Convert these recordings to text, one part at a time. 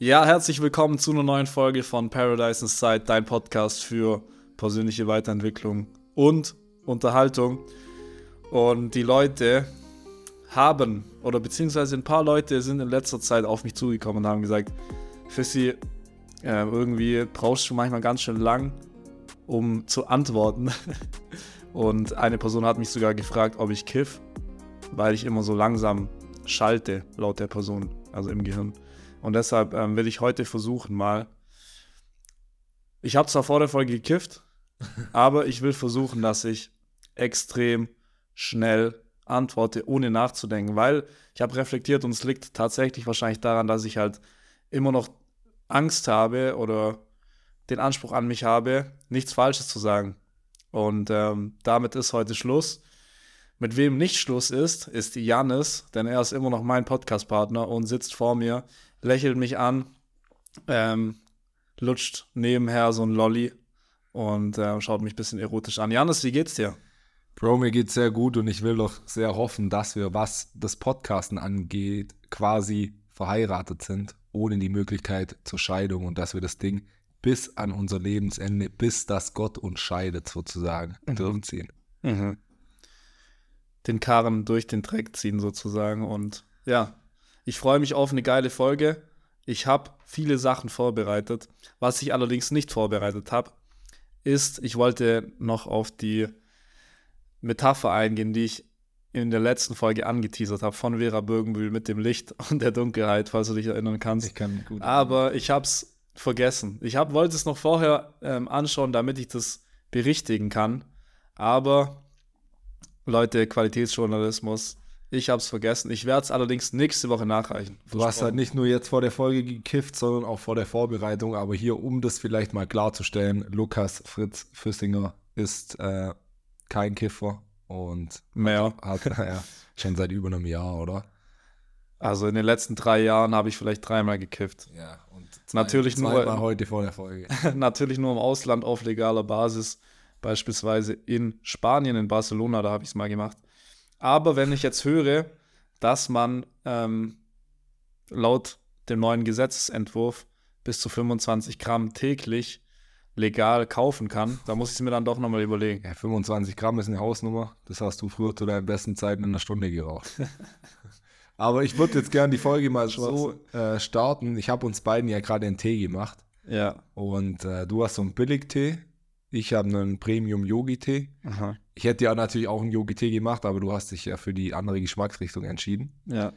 Ja, herzlich willkommen zu einer neuen Folge von Paradise Inside, dein Podcast für persönliche Weiterentwicklung und Unterhaltung. Und die Leute haben, oder beziehungsweise ein paar Leute sind in letzter Zeit auf mich zugekommen und haben gesagt, Fissi, äh, irgendwie brauchst du manchmal ganz schön lang, um zu antworten. und eine Person hat mich sogar gefragt, ob ich kiff, weil ich immer so langsam schalte, laut der Person, also im Gehirn. Und deshalb ähm, will ich heute versuchen mal. Ich habe zwar vor der Folge gekifft, aber ich will versuchen, dass ich extrem schnell antworte, ohne nachzudenken, weil ich habe reflektiert und es liegt tatsächlich wahrscheinlich daran, dass ich halt immer noch Angst habe oder den Anspruch an mich habe, nichts Falsches zu sagen. Und ähm, damit ist heute Schluss. Mit wem nicht Schluss ist, ist Janis, denn er ist immer noch mein Podcast-Partner und sitzt vor mir, lächelt mich an, ähm, lutscht nebenher so ein Lolli und äh, schaut mich ein bisschen erotisch an. Janis, wie geht's dir? Bro, mir geht's sehr gut und ich will doch sehr hoffen, dass wir, was das Podcasten angeht, quasi verheiratet sind, ohne die Möglichkeit zur Scheidung und dass wir das Ding bis an unser Lebensende, bis das Gott uns scheidet, sozusagen, mhm. durchziehen. Mhm den Karren durch den Dreck ziehen sozusagen. Und ja, ich freue mich auf eine geile Folge. Ich habe viele Sachen vorbereitet. Was ich allerdings nicht vorbereitet habe, ist, ich wollte noch auf die Metapher eingehen, die ich in der letzten Folge angeteasert habe von Vera Bögenbühl mit dem Licht und der Dunkelheit, falls du dich erinnern kannst. Ich kann gut Aber ich habe es vergessen. Ich hab, wollte es noch vorher ähm, anschauen, damit ich das berichtigen kann. Aber Leute, Qualitätsjournalismus. Ich habe es vergessen. Ich werde es allerdings nächste Woche nachreichen. Du hast halt nicht nur jetzt vor der Folge gekifft, sondern auch vor der Vorbereitung. Aber hier, um das vielleicht mal klarzustellen, Lukas Fritz Füssinger ist äh, kein Kiffer und mehr hat ja, schon seit über einem Jahr, oder? Also in den letzten drei Jahren habe ich vielleicht dreimal gekifft. Ja, und zwei, natürlich nur heute vor der Folge. natürlich nur im Ausland auf legaler Basis beispielsweise in Spanien, in Barcelona, da habe ich es mal gemacht. Aber wenn ich jetzt höre, dass man ähm, laut dem neuen Gesetzesentwurf bis zu 25 Gramm täglich legal kaufen kann, da muss ich es mir dann doch nochmal überlegen. Ja, 25 Gramm ist eine Hausnummer. Das hast du früher zu deinen besten Zeiten in einer Stunde geraucht. Aber ich würde jetzt gerne die Folge mal so äh, starten. Ich habe uns beiden ja gerade einen Tee gemacht. Ja. Und äh, du hast so einen Billigtee ich habe einen Premium Yogi-Tee. Ich hätte ja natürlich auch einen Yogi-Tee gemacht, aber du hast dich ja für die andere Geschmacksrichtung entschieden. Ja.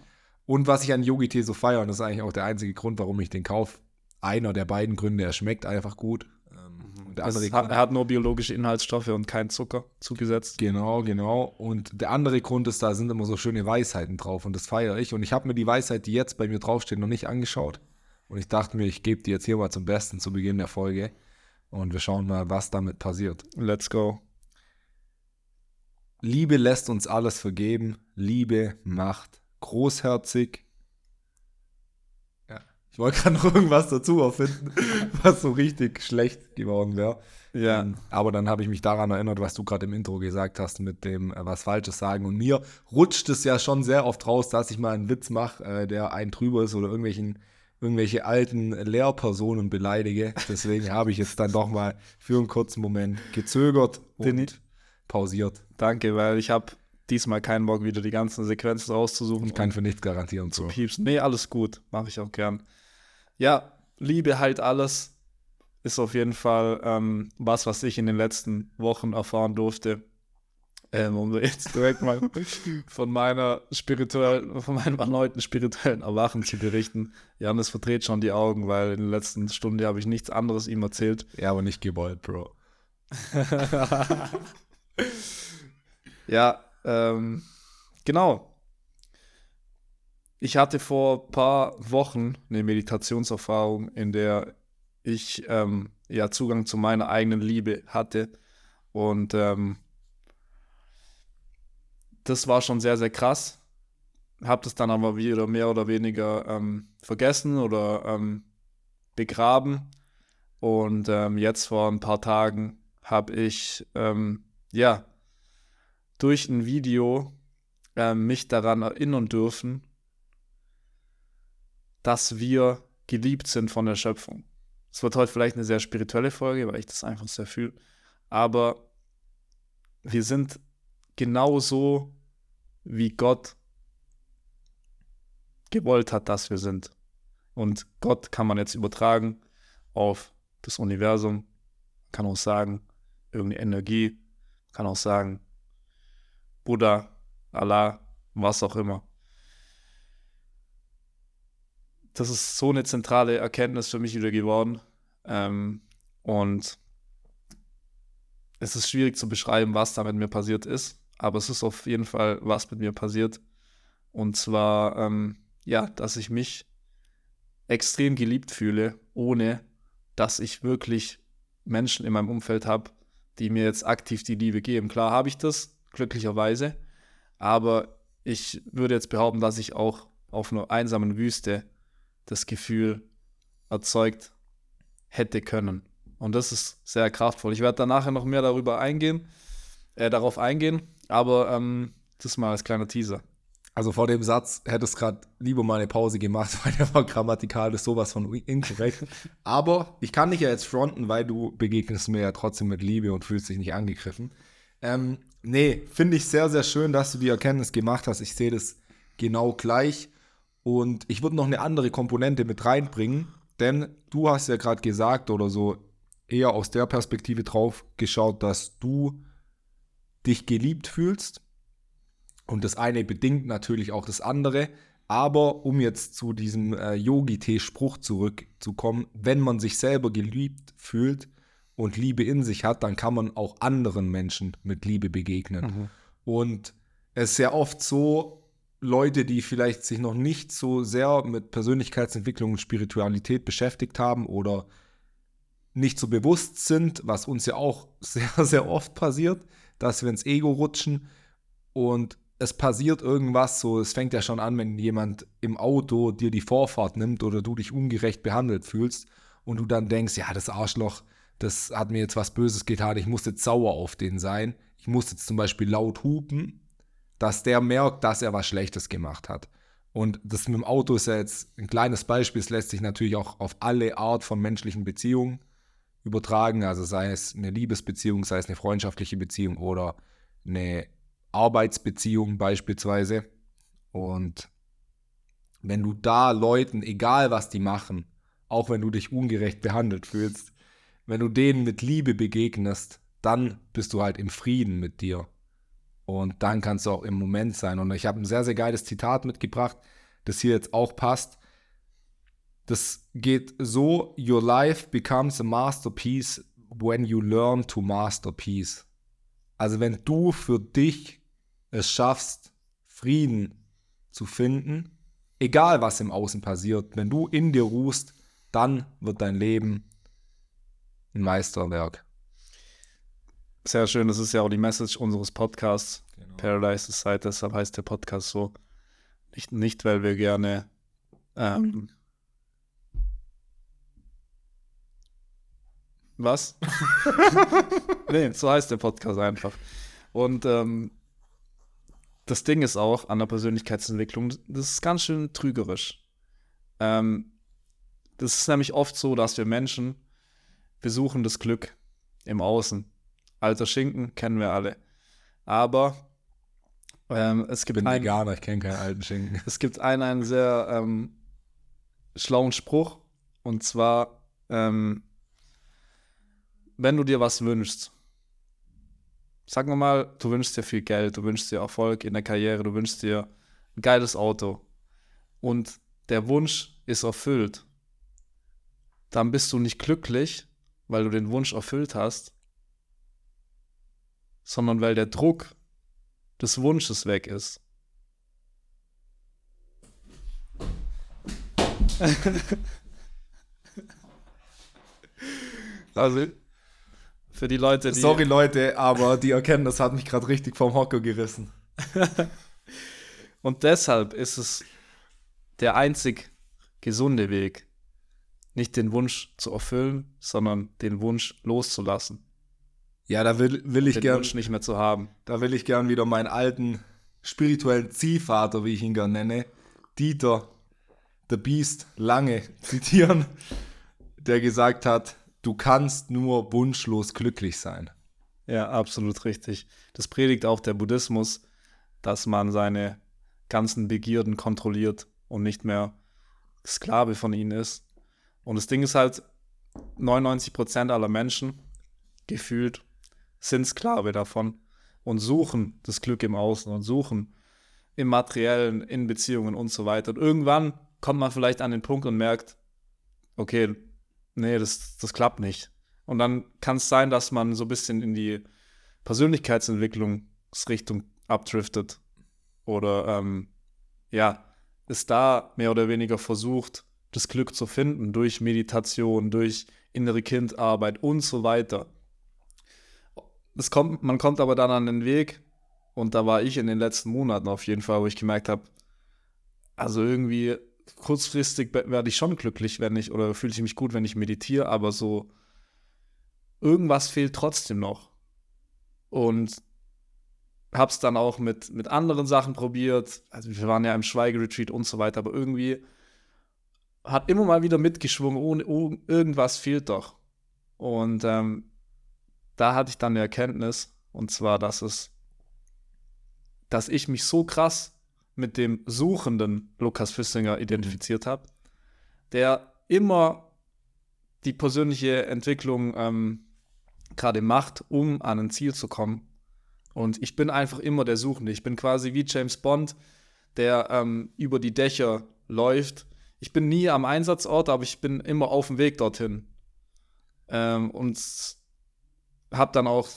Und was ich an Yogi-Tee so feiere, und das ist eigentlich auch der einzige Grund, warum ich den kaufe, einer der beiden Gründe, er schmeckt einfach gut. Ähm, der andere hat, er hat nur biologische Inhaltsstoffe und keinen Zucker zugesetzt. Genau, genau. Und der andere Grund ist, da sind immer so schöne Weisheiten drauf und das feiere ich. Und ich habe mir die Weisheit, die jetzt bei mir draufsteht, noch nicht angeschaut. Und ich dachte mir, ich gebe die jetzt hier mal zum Besten zu Beginn der Folge. Und wir schauen mal, was damit passiert. Let's go. Liebe lässt uns alles vergeben. Liebe macht großherzig. Ja, ich wollte gerade noch irgendwas dazu erfinden, was so richtig schlecht geworden wäre. Ja. Ähm, aber dann habe ich mich daran erinnert, was du gerade im Intro gesagt hast, mit dem äh, was Falsches sagen. Und mir rutscht es ja schon sehr oft raus, dass ich mal einen Witz mache, äh, der einen drüber ist oder irgendwelchen irgendwelche alten Lehrpersonen beleidige. Deswegen habe ich jetzt dann doch mal für einen kurzen Moment gezögert und pausiert. Danke, weil ich habe diesmal keinen Bock, wieder die ganzen Sequenzen rauszusuchen. Ich kann für nichts garantieren. Zu so. piepsen. Nee, alles gut. Mache ich auch gern. Ja, Liebe halt alles. Ist auf jeden Fall ähm, was, was ich in den letzten Wochen erfahren durfte ähm, um jetzt direkt mal von meiner spirituellen, von meinem erneuten spirituellen Erwachen zu berichten. Janis verdreht schon die Augen, weil in der letzten Stunde habe ich nichts anderes ihm erzählt. Ja, aber nicht gewollt, Bro. ja, ähm, genau. Ich hatte vor ein paar Wochen eine Meditationserfahrung, in der ich ähm, ja Zugang zu meiner eigenen Liebe hatte und ähm, das war schon sehr, sehr krass. Hab das dann aber wieder mehr oder weniger ähm, vergessen oder ähm, begraben. Und ähm, jetzt vor ein paar Tagen habe ich, ähm, ja, durch ein Video ähm, mich daran erinnern dürfen, dass wir geliebt sind von der Schöpfung. Es wird heute vielleicht eine sehr spirituelle Folge, weil ich das einfach sehr fühle. Aber wir sind genauso, wie Gott gewollt hat, dass wir sind. Und Gott kann man jetzt übertragen auf das Universum, kann auch sagen, irgendeine Energie, kann auch sagen, Buddha, Allah, was auch immer. Das ist so eine zentrale Erkenntnis für mich wieder geworden. Ähm, und es ist schwierig zu beschreiben, was da mit mir passiert ist. Aber es ist auf jeden Fall was mit mir passiert. Und zwar, ähm, ja, dass ich mich extrem geliebt fühle, ohne dass ich wirklich Menschen in meinem Umfeld habe, die mir jetzt aktiv die Liebe geben. Klar habe ich das, glücklicherweise, aber ich würde jetzt behaupten, dass ich auch auf einer einsamen Wüste das Gefühl erzeugt hätte können. Und das ist sehr kraftvoll. Ich werde da nachher noch mehr darüber eingehen, äh, darauf eingehen, aber ähm, das mal als kleiner Teaser. Also vor dem Satz hättest gerade lieber mal eine Pause gemacht, weil der war grammatikalisch sowas von inkorrekt. Aber ich kann dich ja jetzt fronten, weil du begegnest mir ja trotzdem mit Liebe und fühlst dich nicht angegriffen. Ähm, nee, finde ich sehr, sehr schön, dass du die Erkenntnis gemacht hast. Ich sehe das genau gleich. Und ich würde noch eine andere Komponente mit reinbringen, denn du hast ja gerade gesagt oder so eher aus der Perspektive drauf geschaut, dass du dich geliebt fühlst und das eine bedingt natürlich auch das andere. Aber um jetzt zu diesem äh, Yogi-Tee-Spruch zurückzukommen, wenn man sich selber geliebt fühlt und Liebe in sich hat, dann kann man auch anderen Menschen mit Liebe begegnen. Mhm. Und es ist sehr oft so, Leute, die vielleicht sich noch nicht so sehr mit Persönlichkeitsentwicklung und Spiritualität beschäftigt haben oder nicht so bewusst sind, was uns ja auch sehr, sehr oft passiert, dass wir ins Ego rutschen und es passiert irgendwas, so es fängt ja schon an, wenn jemand im Auto dir die Vorfahrt nimmt oder du dich ungerecht behandelt fühlst und du dann denkst, ja, das Arschloch, das hat mir jetzt was Böses getan, ich muss jetzt sauer auf den sein. Ich muss jetzt zum Beispiel laut hupen, dass der merkt, dass er was Schlechtes gemacht hat. Und das mit dem Auto ist ja jetzt ein kleines Beispiel, es lässt sich natürlich auch auf alle Art von menschlichen Beziehungen übertragen, also sei es eine Liebesbeziehung, sei es eine freundschaftliche Beziehung oder eine Arbeitsbeziehungen beispielsweise. Und wenn du da Leuten, egal was die machen, auch wenn du dich ungerecht behandelt fühlst, wenn du denen mit Liebe begegnest, dann bist du halt im Frieden mit dir. Und dann kannst du auch im Moment sein. Und ich habe ein sehr, sehr geiles Zitat mitgebracht, das hier jetzt auch passt. Das geht so: Your life becomes a masterpiece when you learn to masterpiece. Also, wenn du für dich es schaffst, Frieden zu finden, egal was im Außen passiert, wenn du in dir ruhst, dann wird dein Leben ein Meisterwerk. Sehr schön, das ist ja auch die Message unseres Podcasts. Genau. Paradise Society, deshalb heißt der Podcast so. Nicht, nicht weil wir gerne ähm, Was? nee, so heißt der Podcast einfach. Und ähm, das Ding ist auch an der Persönlichkeitsentwicklung, das ist ganz schön trügerisch. Ähm, das ist nämlich oft so, dass wir Menschen, wir suchen das Glück im Außen. Alter Schinken kennen wir alle. Aber ähm, es gibt ich bin einen, Veganer, ich kenne keinen alten Schinken. Es gibt einen, einen sehr ähm, schlauen Spruch und zwar, ähm, wenn du dir was wünschst, Sagen wir mal, du wünschst dir viel Geld, du wünschst dir Erfolg in der Karriere, du wünschst dir ein geiles Auto und der Wunsch ist erfüllt. Dann bist du nicht glücklich, weil du den Wunsch erfüllt hast, sondern weil der Druck des Wunsches weg ist. also für die Leute, die. Sorry, Leute, aber die Erkenntnis hat mich gerade richtig vom Hocker gerissen. Und deshalb ist es der einzig gesunde Weg, nicht den Wunsch zu erfüllen, sondern den Wunsch loszulassen. Ja, da will, will ich den gern. Wunsch nicht mehr zu haben. Da will ich gern wieder meinen alten spirituellen Ziehvater, wie ich ihn gern nenne, Dieter The Beast lange zitieren, der gesagt hat, du kannst nur wunschlos glücklich sein. Ja, absolut richtig. Das predigt auch der Buddhismus, dass man seine ganzen Begierden kontrolliert und nicht mehr Sklave von ihnen ist. Und das Ding ist halt, 99% aller Menschen gefühlt sind Sklave davon und suchen das Glück im Außen und suchen im Materiellen, in Beziehungen und so weiter. Und irgendwann kommt man vielleicht an den Punkt und merkt, okay, nee, das, das klappt nicht. Und dann kann es sein, dass man so ein bisschen in die Persönlichkeitsentwicklungsrichtung abdriftet. Oder ähm, ja, es da mehr oder weniger versucht, das Glück zu finden durch Meditation, durch innere Kindarbeit und so weiter. Es kommt, man kommt aber dann an den Weg, und da war ich in den letzten Monaten auf jeden Fall, wo ich gemerkt habe, also irgendwie kurzfristig werde ich schon glücklich, wenn ich, oder fühle ich mich gut, wenn ich meditiere, aber so irgendwas fehlt trotzdem noch. Und hab's dann auch mit, mit anderen Sachen probiert. Also wir waren ja im Schweigeretreat und so weiter, aber irgendwie hat immer mal wieder mitgeschwungen, ohne, oh, irgendwas fehlt doch. Und ähm, da hatte ich dann eine Erkenntnis, und zwar, dass es, dass ich mich so krass mit dem suchenden Lukas Füssinger identifiziert habe, der immer die persönliche Entwicklung ähm, gerade macht, um an ein Ziel zu kommen. Und ich bin einfach immer der Suchende. Ich bin quasi wie James Bond, der ähm, über die Dächer läuft. Ich bin nie am Einsatzort, aber ich bin immer auf dem Weg dorthin. Ähm, und habe dann auch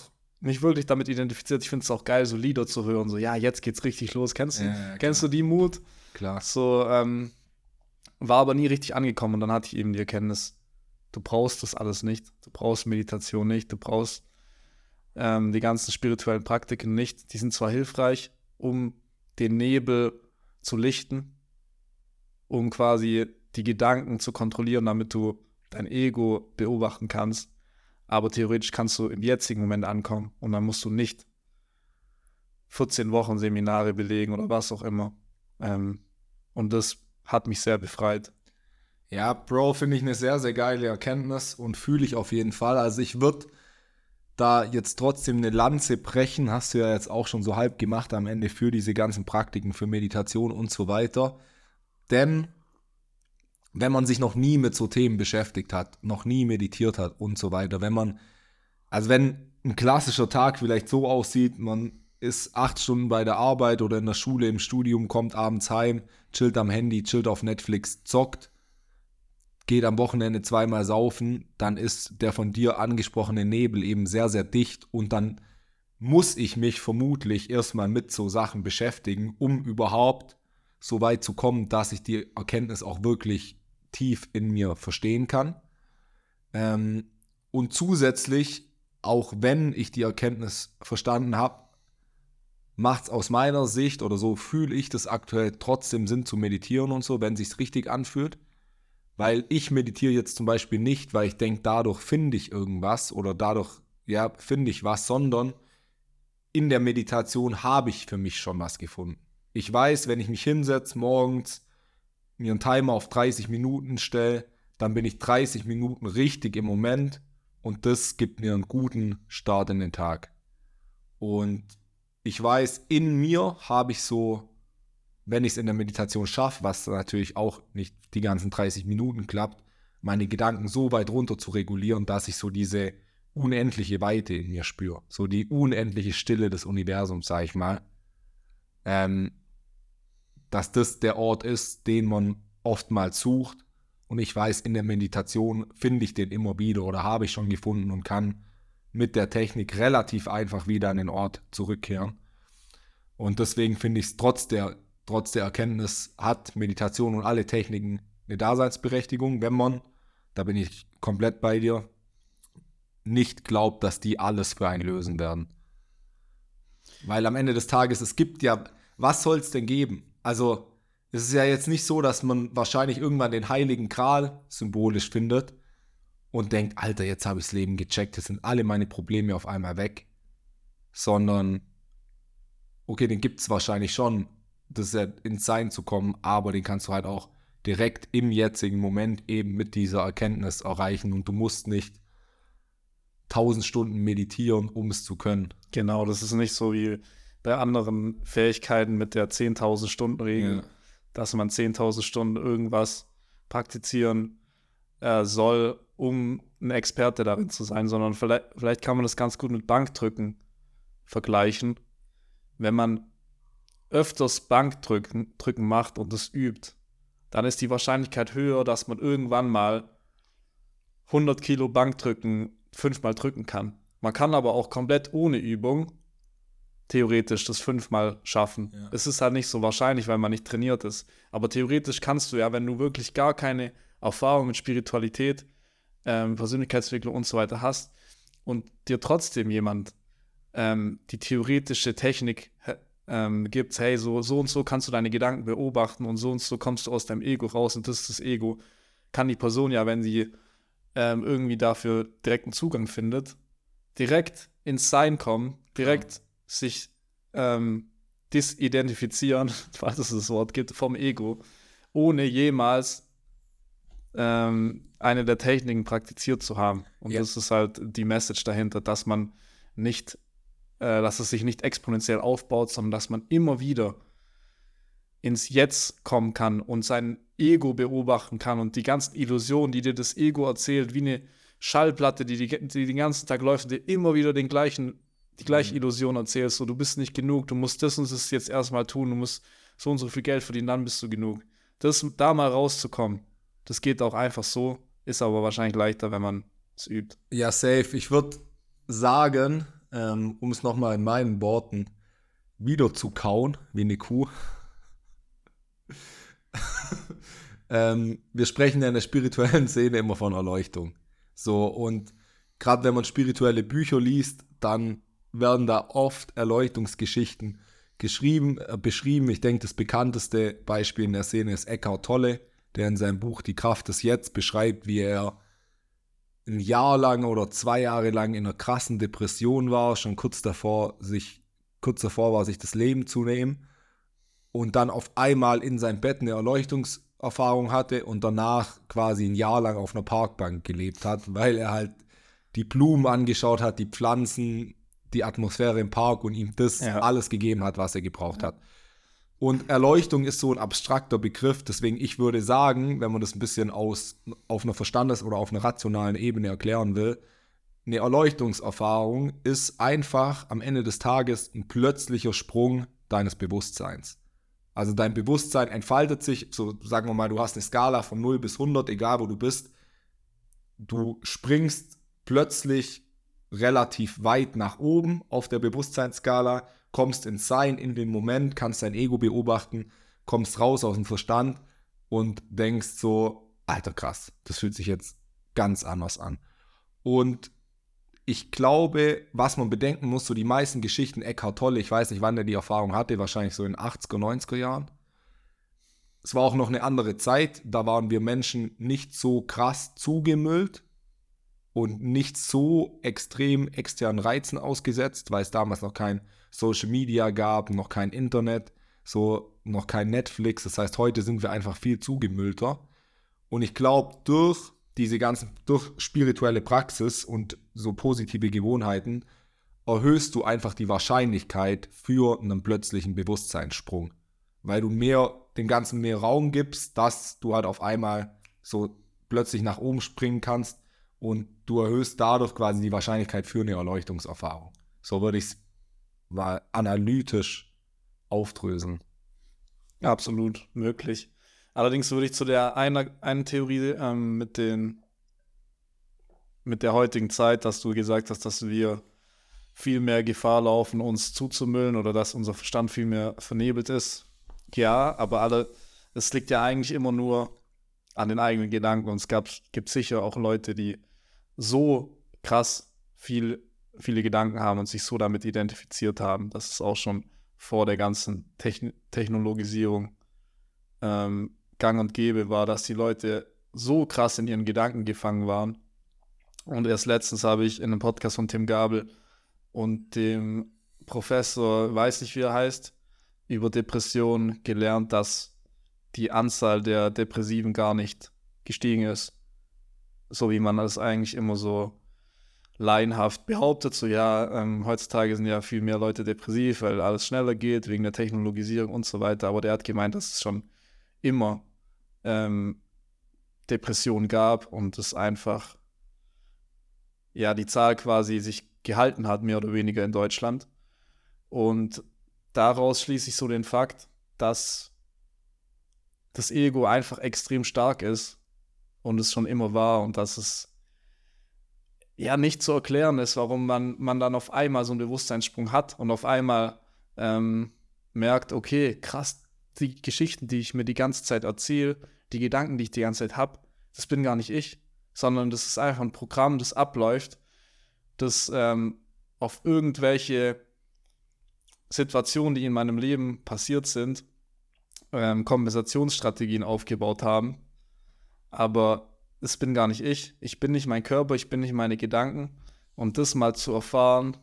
mich wirklich damit identifiziert. Ich finde es auch geil, so Lieder zu hören. So, ja, jetzt geht's richtig los. Kennst du, ja, kennst du die Mut? Klar. So, ähm, war aber nie richtig angekommen. Und dann hatte ich eben die Erkenntnis, du brauchst das alles nicht. Du brauchst Meditation nicht. Du brauchst ähm, die ganzen spirituellen Praktiken nicht. Die sind zwar hilfreich, um den Nebel zu lichten, um quasi die Gedanken zu kontrollieren, damit du dein Ego beobachten kannst. Aber theoretisch kannst du im jetzigen Moment ankommen und dann musst du nicht 14 Wochen Seminare belegen oder was auch immer. Ähm, und das hat mich sehr befreit. Ja, Bro, finde ich eine sehr, sehr geile Erkenntnis und fühle ich auf jeden Fall. Also ich würde da jetzt trotzdem eine Lanze brechen, hast du ja jetzt auch schon so halb gemacht am Ende für diese ganzen Praktiken, für Meditation und so weiter. Denn wenn man sich noch nie mit so Themen beschäftigt hat, noch nie meditiert hat und so weiter, wenn man, also wenn ein klassischer Tag vielleicht so aussieht, man ist acht Stunden bei der Arbeit oder in der Schule, im Studium, kommt abends heim, chillt am Handy, chillt auf Netflix, zockt, geht am Wochenende zweimal saufen, dann ist der von dir angesprochene Nebel eben sehr, sehr dicht und dann muss ich mich vermutlich erstmal mit so Sachen beschäftigen, um überhaupt so weit zu kommen, dass ich die Erkenntnis auch wirklich tief in mir verstehen kann. Ähm, und zusätzlich, auch wenn ich die Erkenntnis verstanden habe, macht es aus meiner Sicht oder so fühle ich das aktuell trotzdem Sinn zu meditieren und so, wenn sich richtig anfühlt. Weil ich meditiere jetzt zum Beispiel nicht, weil ich denke, dadurch finde ich irgendwas oder dadurch, ja, finde ich was, sondern in der Meditation habe ich für mich schon was gefunden. Ich weiß, wenn ich mich hinsetze morgens, mir einen Timer auf 30 Minuten stelle, dann bin ich 30 Minuten richtig im Moment und das gibt mir einen guten Start in den Tag. Und ich weiß, in mir habe ich so, wenn ich es in der Meditation schaffe, was natürlich auch nicht die ganzen 30 Minuten klappt, meine Gedanken so weit runter zu regulieren, dass ich so diese unendliche Weite in mir spüre. So die unendliche Stille des Universums, sage ich mal. Ähm, dass das der Ort ist, den man oftmals sucht. Und ich weiß, in der Meditation finde ich den immer wieder oder habe ich schon gefunden und kann mit der Technik relativ einfach wieder an den Ort zurückkehren. Und deswegen finde ich es trotz der, trotz der Erkenntnis hat Meditation und alle Techniken eine Daseinsberechtigung, wenn man, da bin ich komplett bei dir, nicht glaubt, dass die alles für einen lösen werden. Weil am Ende des Tages, es gibt ja, was soll es denn geben? Also, es ist ja jetzt nicht so, dass man wahrscheinlich irgendwann den heiligen Kral symbolisch findet und denkt, Alter, jetzt habe ich das Leben gecheckt, jetzt sind alle meine Probleme auf einmal weg. Sondern, okay, den gibt es wahrscheinlich schon, das ist ja ins Sein zu kommen, aber den kannst du halt auch direkt im jetzigen Moment eben mit dieser Erkenntnis erreichen und du musst nicht tausend Stunden meditieren, um es zu können. Genau, das ist nicht so wie bei anderen Fähigkeiten mit der 10.000 Stunden Regel, ja. dass man 10.000 Stunden irgendwas praktizieren äh, soll, um ein Experte darin zu sein, sondern vielleicht, vielleicht kann man das ganz gut mit Bankdrücken vergleichen. Wenn man öfters Bankdrücken drücken macht und es übt, dann ist die Wahrscheinlichkeit höher, dass man irgendwann mal 100 Kilo Bankdrücken fünfmal drücken kann. Man kann aber auch komplett ohne Übung theoretisch das fünfmal schaffen. Ja. Es ist halt nicht so wahrscheinlich, weil man nicht trainiert ist. Aber theoretisch kannst du ja, wenn du wirklich gar keine Erfahrung mit Spiritualität, ähm, Persönlichkeitsentwicklung und so weiter hast und dir trotzdem jemand ähm, die theoretische Technik ähm, gibt, hey, so, so und so kannst du deine Gedanken beobachten und so und so kommst du aus deinem Ego raus und das ist das Ego, kann die Person ja, wenn sie ähm, irgendwie dafür direkten Zugang findet, direkt ins Sein kommen, direkt ja. Sich ähm, disidentifizieren, falls es das Wort gibt, vom Ego, ohne jemals ähm, eine der Techniken praktiziert zu haben. Und ja. das ist halt die Message dahinter, dass man nicht, äh, dass es sich nicht exponentiell aufbaut, sondern dass man immer wieder ins Jetzt kommen kann und sein Ego beobachten kann und die ganzen Illusionen, die dir das Ego erzählt, wie eine Schallplatte, die, die, die den ganzen Tag läuft dir immer wieder den gleichen, die gleiche mhm. Illusion erzählt, so du bist nicht genug, du musst das und das jetzt erstmal tun, du musst so und so viel Geld verdienen, dann bist du genug. Das, da mal rauszukommen, das geht auch einfach so, ist aber wahrscheinlich leichter, wenn man es übt. Ja, safe. Ich würde sagen, ähm, um es nochmal in meinen Worten wieder zu kauen, wie eine Kuh, ähm, wir sprechen ja in der spirituellen Szene immer von Erleuchtung. So, und gerade wenn man spirituelle Bücher liest, dann werden da oft Erleuchtungsgeschichten geschrieben, äh, beschrieben. Ich denke, das bekannteste Beispiel in der Szene ist Eckhart Tolle, der in seinem Buch Die Kraft des Jetzt beschreibt, wie er ein Jahr lang oder zwei Jahre lang in einer krassen Depression war, schon kurz davor, sich, kurz davor war, sich das Leben zu nehmen und dann auf einmal in sein Bett eine Erleuchtungserfahrung hatte und danach quasi ein Jahr lang auf einer Parkbank gelebt hat, weil er halt die Blumen angeschaut hat, die Pflanzen, die Atmosphäre im Park und ihm das ja. alles gegeben hat, was er gebraucht hat. Und Erleuchtung ist so ein abstrakter Begriff, deswegen ich würde sagen, wenn man das ein bisschen aus, auf einer Verstandes- oder auf einer rationalen Ebene erklären will, eine Erleuchtungserfahrung ist einfach am Ende des Tages ein plötzlicher Sprung deines Bewusstseins. Also dein Bewusstsein entfaltet sich, so sagen wir mal, du hast eine Skala von 0 bis 100, egal wo du bist. Du springst plötzlich relativ weit nach oben auf der Bewusstseinsskala, kommst ins Sein, in den Moment, kannst dein Ego beobachten, kommst raus aus dem Verstand und denkst so, alter krass, das fühlt sich jetzt ganz anders an. Und ich glaube, was man bedenken muss, so die meisten Geschichten, Eckhart Tolle, ich weiß nicht, wann er die Erfahrung hatte, wahrscheinlich so in 80er, 90er Jahren. Es war auch noch eine andere Zeit, da waren wir Menschen nicht so krass zugemüllt und nicht so extrem externen Reizen ausgesetzt, weil es damals noch kein Social Media gab, noch kein Internet, so noch kein Netflix. Das heißt, heute sind wir einfach viel zugemüllter. Und ich glaube, durch diese ganzen, durch spirituelle Praxis und so positive Gewohnheiten erhöhst du einfach die Wahrscheinlichkeit für einen plötzlichen Bewusstseinssprung. Weil du mehr, dem Ganzen mehr Raum gibst, dass du halt auf einmal so plötzlich nach oben springen kannst und du erhöhst dadurch quasi die Wahrscheinlichkeit für eine Erleuchtungserfahrung. So würde ich es mal analytisch aufdröseln. Absolut möglich. Allerdings würde ich zu der einer, einen Theorie ähm, mit den mit der heutigen Zeit, dass du gesagt hast, dass wir viel mehr Gefahr laufen, uns zuzumüllen oder dass unser Verstand viel mehr vernebelt ist. Ja, aber alle, es liegt ja eigentlich immer nur an den eigenen Gedanken und es gab, gibt sicher auch Leute, die so krass viel, viele Gedanken haben und sich so damit identifiziert haben, dass es auch schon vor der ganzen Techn Technologisierung ähm, gang und gäbe war, dass die Leute so krass in ihren Gedanken gefangen waren. Und erst letztens habe ich in einem Podcast von Tim Gabel und dem Professor, weiß nicht wie er heißt, über Depressionen gelernt, dass die Anzahl der Depressiven gar nicht gestiegen ist. So wie man das eigentlich immer so laienhaft behauptet, so ja, ähm, heutzutage sind ja viel mehr Leute depressiv, weil alles schneller geht, wegen der Technologisierung und so weiter. Aber der hat gemeint, dass es schon immer ähm, Depressionen gab und es einfach, ja, die Zahl quasi sich gehalten hat, mehr oder weniger in Deutschland. Und daraus schließe ich so den Fakt, dass das Ego einfach extrem stark ist und es schon immer war und dass es ja nicht zu erklären ist, warum man, man dann auf einmal so einen Bewusstseinssprung hat und auf einmal ähm, merkt, okay, krass, die Geschichten, die ich mir die ganze Zeit erzähle, die Gedanken, die ich die ganze Zeit habe, das bin gar nicht ich, sondern das ist einfach ein Programm, das abläuft, das ähm, auf irgendwelche Situationen, die in meinem Leben passiert sind, ähm, Kompensationsstrategien aufgebaut haben. Aber es bin gar nicht ich. Ich bin nicht mein Körper, ich bin nicht meine Gedanken. Und das mal zu erfahren,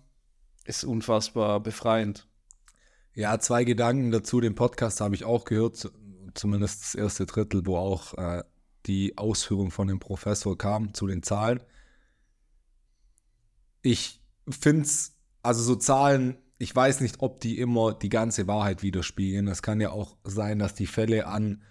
ist unfassbar befreiend. Ja, zwei Gedanken dazu. Den Podcast habe ich auch gehört, zumindest das erste Drittel, wo auch äh, die Ausführung von dem Professor kam zu den Zahlen. Ich finde es, also so Zahlen, ich weiß nicht, ob die immer die ganze Wahrheit widerspiegeln. Es kann ja auch sein, dass die Fälle an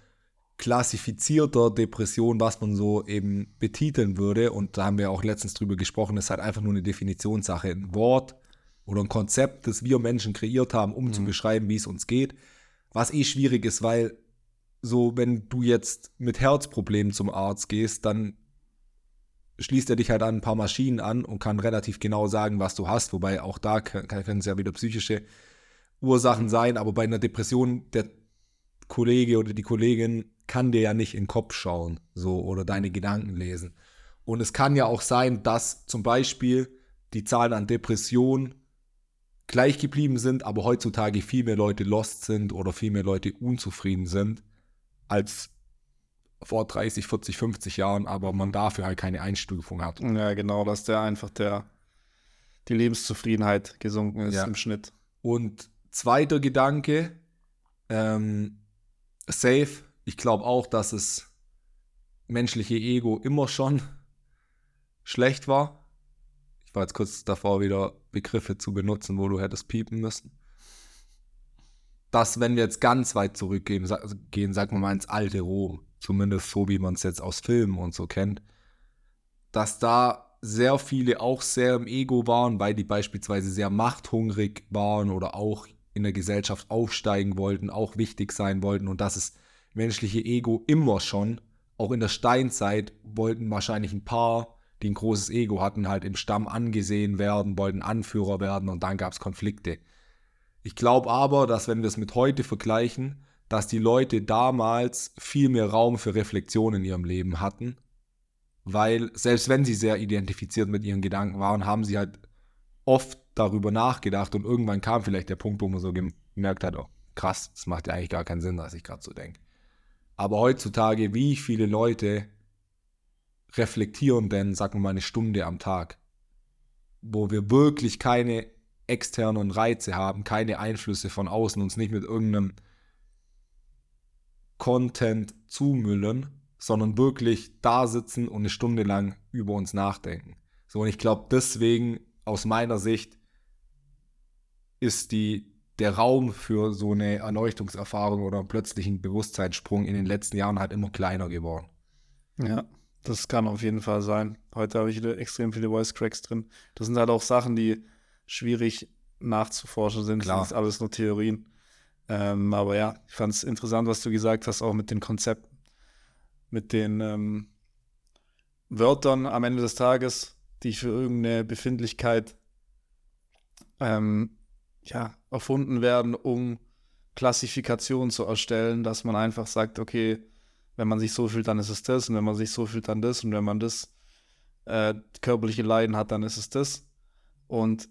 klassifizierter Depression, was man so eben betiteln würde, und da haben wir auch letztens drüber gesprochen, ist halt einfach nur eine Definitionssache. Ein Wort oder ein Konzept, das wir Menschen kreiert haben, um mhm. zu beschreiben, wie es uns geht. Was eh schwierig ist, weil so, wenn du jetzt mit Herzproblemen zum Arzt gehst, dann schließt er dich halt an ein paar Maschinen an und kann relativ genau sagen, was du hast. Wobei auch da können es ja wieder psychische Ursachen sein. Aber bei einer Depression, der Kollege oder die Kollegin kann dir ja nicht in den Kopf schauen, so oder deine Gedanken lesen. Und es kann ja auch sein, dass zum Beispiel die Zahlen an Depressionen gleich geblieben sind, aber heutzutage viel mehr Leute lost sind oder viel mehr Leute unzufrieden sind als vor 30, 40, 50 Jahren, aber man dafür halt keine Einstufung hat. Ja, genau, dass der einfach der die Lebenszufriedenheit gesunken ist ja. im Schnitt. Und zweiter Gedanke, ähm, safe ich glaube auch, dass es menschliche Ego immer schon schlecht war. Ich war jetzt kurz davor, wieder Begriffe zu benutzen, wo du hättest piepen müssen. Dass, wenn wir jetzt ganz weit zurückgehen, gehen, sagen wir mal ins alte Rom, zumindest so, wie man es jetzt aus Filmen und so kennt, dass da sehr viele auch sehr im Ego waren, weil die beispielsweise sehr machthungrig waren oder auch in der Gesellschaft aufsteigen wollten, auch wichtig sein wollten und dass es menschliche Ego immer schon. Auch in der Steinzeit wollten wahrscheinlich ein paar, die ein großes Ego hatten, halt im Stamm angesehen werden, wollten Anführer werden und dann gab es Konflikte. Ich glaube aber, dass wenn wir es mit heute vergleichen, dass die Leute damals viel mehr Raum für Reflexion in ihrem Leben hatten, weil selbst wenn sie sehr identifiziert mit ihren Gedanken waren, haben sie halt oft darüber nachgedacht und irgendwann kam vielleicht der Punkt, wo man so gemerkt hat, oh, krass, das macht ja eigentlich gar keinen Sinn, was ich gerade so denke. Aber heutzutage, wie viele Leute reflektieren denn, sagen wir mal, eine Stunde am Tag, wo wir wirklich keine externen Reize haben, keine Einflüsse von außen, uns nicht mit irgendeinem Content zumüllen, sondern wirklich da sitzen und eine Stunde lang über uns nachdenken. So, und ich glaube, deswegen aus meiner Sicht ist die der Raum für so eine Erleuchtungserfahrung oder einen plötzlichen Bewusstseinssprung in den letzten Jahren halt immer kleiner geworden. Ja, das kann auf jeden Fall sein. Heute habe ich extrem viele Voice Cracks drin. Das sind halt auch Sachen, die schwierig nachzuforschen sind. Klar. Das ist alles nur Theorien. Ähm, aber ja, ich fand es interessant, was du gesagt hast, auch mit den Konzepten, mit den ähm, Wörtern am Ende des Tages, die für irgendeine Befindlichkeit ähm, ja, erfunden werden, um Klassifikationen zu erstellen, dass man einfach sagt, okay, wenn man sich so fühlt, dann ist es das, und wenn man sich so fühlt, dann das, und wenn man das äh, körperliche Leiden hat, dann ist es das. Und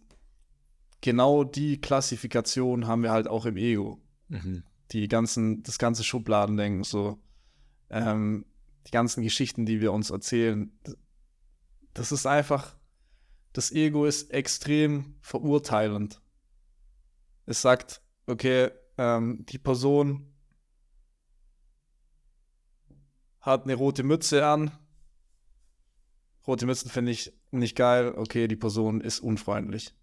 genau die Klassifikation haben wir halt auch im Ego. Mhm. Die ganzen, das ganze Schubladendenken, so ähm, die ganzen Geschichten, die wir uns erzählen, das ist einfach, das Ego ist extrem verurteilend es sagt, okay, ähm, die Person hat eine rote Mütze an. Rote Mützen finde ich nicht geil. Okay, die Person ist unfreundlich.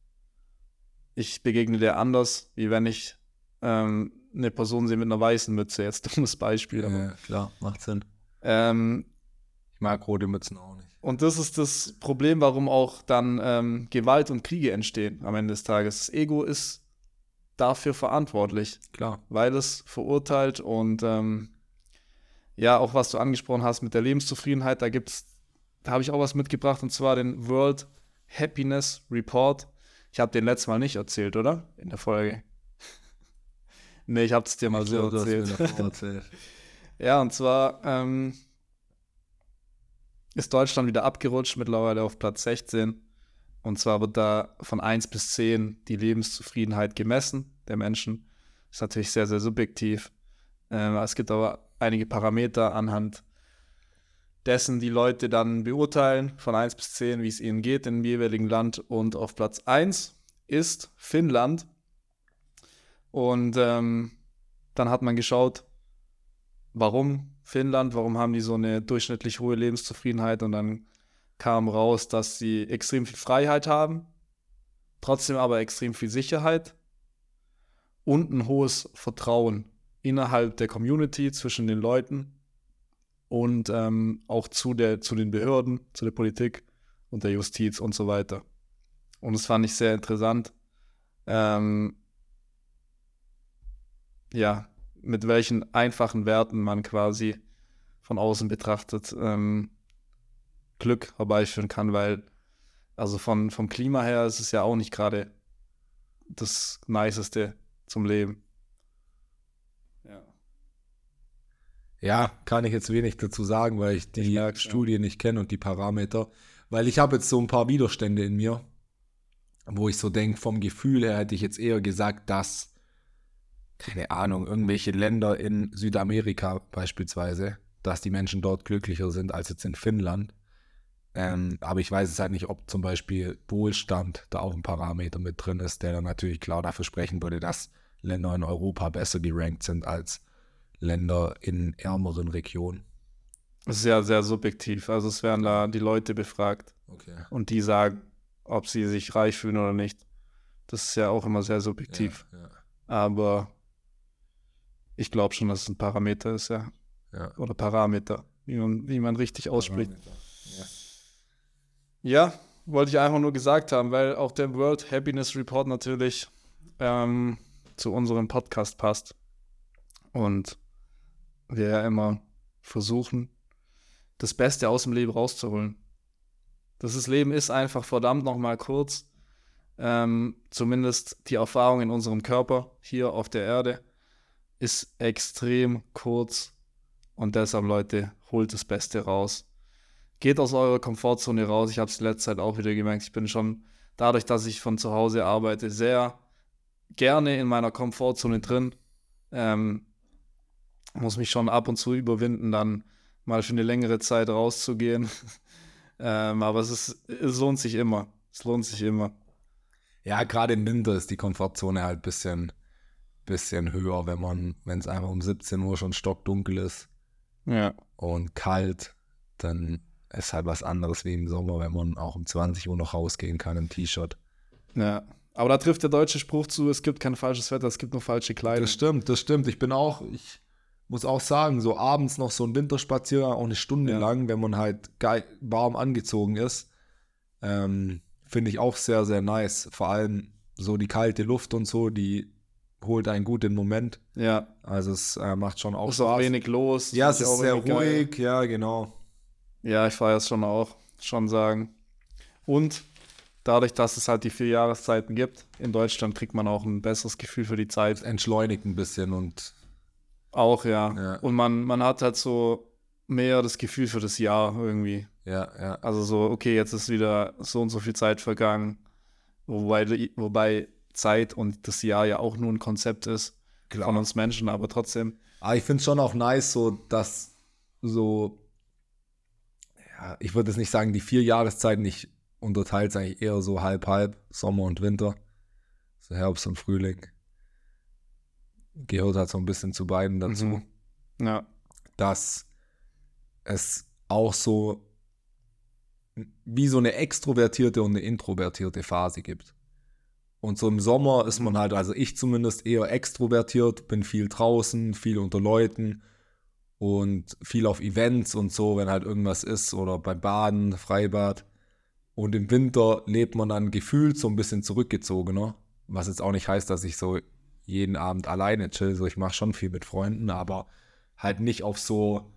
Ich begegne der anders, wie wenn ich ähm, eine Person sehe mit einer weißen Mütze. Jetzt dummes Beispiel. Aber, Ja, klar, macht Sinn. ähm, Ich mag rote Mützen auch nicht. und das ist das Problem, warum auch dann ähm, Gewalt und Kriege entstehen am Ende des Tages. Das Ego ist dafür verantwortlich. Klar. weil es verurteilt und ähm, ja, auch was du angesprochen hast mit der Lebenszufriedenheit, da gibt's, da habe ich auch was mitgebracht und zwar den World Happiness Report. Ich habe den letztes Mal nicht erzählt, oder? In der Folge. nee, ich habe es dir mal so Du hast mir erzählt. erzählt. Ja, und zwar ähm, ist Deutschland wieder abgerutscht, mittlerweile auf Platz 16. Und zwar wird da von 1 bis 10 die Lebenszufriedenheit gemessen der Menschen. Ist natürlich sehr, sehr subjektiv. Ähm, es gibt aber einige Parameter anhand dessen die Leute dann beurteilen, von 1 bis 10, wie es ihnen geht im jeweiligen Land. Und auf Platz 1 ist Finnland. Und ähm, dann hat man geschaut, warum Finnland, warum haben die so eine durchschnittlich hohe Lebenszufriedenheit und dann kam raus, dass sie extrem viel Freiheit haben, trotzdem aber extrem viel Sicherheit und ein hohes Vertrauen innerhalb der Community zwischen den Leuten und ähm, auch zu, der, zu den Behörden, zu der Politik und der Justiz und so weiter. Und das fand ich sehr interessant. Ähm, ja, mit welchen einfachen Werten man quasi von außen betrachtet ähm, Glück herbeiführen kann, weil also von, vom Klima her ist es ja auch nicht gerade das Niceste zum Leben. Ja. Ja, kann ich jetzt wenig dazu sagen, weil ich die Ich merk's, ja. Studie nicht kenne und die Parameter. Weil ich habe jetzt so ein paar Widerstände in mir, wo ich so denke, vom Gefühl her hätte ich jetzt eher gesagt, dass, keine Ahnung, irgendwelche Länder in Südamerika beispielsweise, dass die Menschen dort glücklicher sind als jetzt in Finnland. Ähm, aber ich weiß es halt nicht, ob zum Beispiel Wohlstand da auch ein Parameter mit drin ist, der dann natürlich klar dafür sprechen würde, dass Länder in Europa besser gerankt sind als Länder in ärmeren Regionen. Das ist ja sehr subjektiv. Also es werden da die Leute befragt Okay. und die sagen, ob sie sich reich fühlen oder nicht. Das ist ja auch immer sehr subjektiv. Ja, Aber ich glaube schon, dass es ein Parameter ist, ja. ja. Oder Parameter, wie man, wie man richtig ausspricht. Ja. Ja, wollte ich einfach nur gesagt haben, weil auch der World Happiness Report natürlich ähm, zu unserem Podcast passt. Und wir ja immer versuchen, das Beste aus dem Leben rauszuholen. Das ist, Leben ist einfach verdammt nochmal kurz. Ähm, zumindest die Erfahrung in unserem Körper hier auf der Erde ist extrem kurz. Und deshalb, Leute, holt das Beste raus geht aus eurer Komfortzone raus. Ich habe es die letzte Zeit auch wieder gemerkt. Ich bin schon dadurch, dass ich von zu Hause arbeite, sehr gerne in meiner Komfortzone drin. Ähm, muss mich schon ab und zu überwinden, dann mal für eine längere Zeit rauszugehen. ähm, aber es, ist, es lohnt sich immer. Es lohnt sich immer. Ja, gerade im Winter ist die Komfortzone halt ein bisschen, bisschen höher, wenn man, wenn es einfach um 17 Uhr schon stockdunkel ist Ja. und kalt, dann ist halt was anderes wie im Sommer, wenn man auch um 20 Uhr noch rausgehen kann im T-Shirt. Ja. Aber da trifft der deutsche Spruch zu, es gibt kein falsches Wetter, es gibt nur falsche Kleidung. Das stimmt, das stimmt. Ich bin auch, ich muss auch sagen, so abends noch so ein Winterspaziergang, auch eine Stunde Ja. lang, wenn man halt geil, warm angezogen ist, ähm, finde ich auch sehr, sehr nice. Vor allem so die kalte Luft und so, die holt einen gut den Moment. Ja. Also es äh, macht schon auch Ist auch Spaß. wenig los. ja, es ist auch sehr irgendwie geil. ruhig, ja, genau. Ja, ich feiere es schon auch, schon sagen. Und dadurch, dass es halt die vier Jahreszeiten gibt, in Deutschland kriegt man auch ein besseres Gefühl für die Zeit. Entschleunigt ein bisschen und Auch, ja. Ja. Und man, man hat halt so mehr das Gefühl für das Jahr irgendwie. ja, ja. Also so, okay, jetzt ist wieder so und so viel Zeit vergangen. Wobei, wobei Zeit und das Jahr ja auch nur ein Konzept ist Klar. von uns Menschen, aber trotzdem. Aber ich finde es schon auch nice, so dass so, ja, ich würde jetzt nicht sagen, die vier Jahreszeiten, ich unterteile es eigentlich eher so halb-halb, Sommer und Winter, so Herbst und Frühling. Gehört halt so ein bisschen zu beiden dazu, Mhm. Ja. dass es auch so wie so eine extrovertierte und eine introvertierte Phase gibt. Und so im Sommer ist man halt, also ich zumindest eher extrovertiert, bin viel draußen, viel unter Leuten und viel auf Events und so, wenn halt irgendwas ist oder beim Baden, Freibad. Und im Winter lebt man dann gefühlt so ein bisschen zurückgezogener, was jetzt auch nicht heißt, dass ich so jeden Abend alleine chill, so ich mache schon viel mit Freunden, aber halt nicht auf so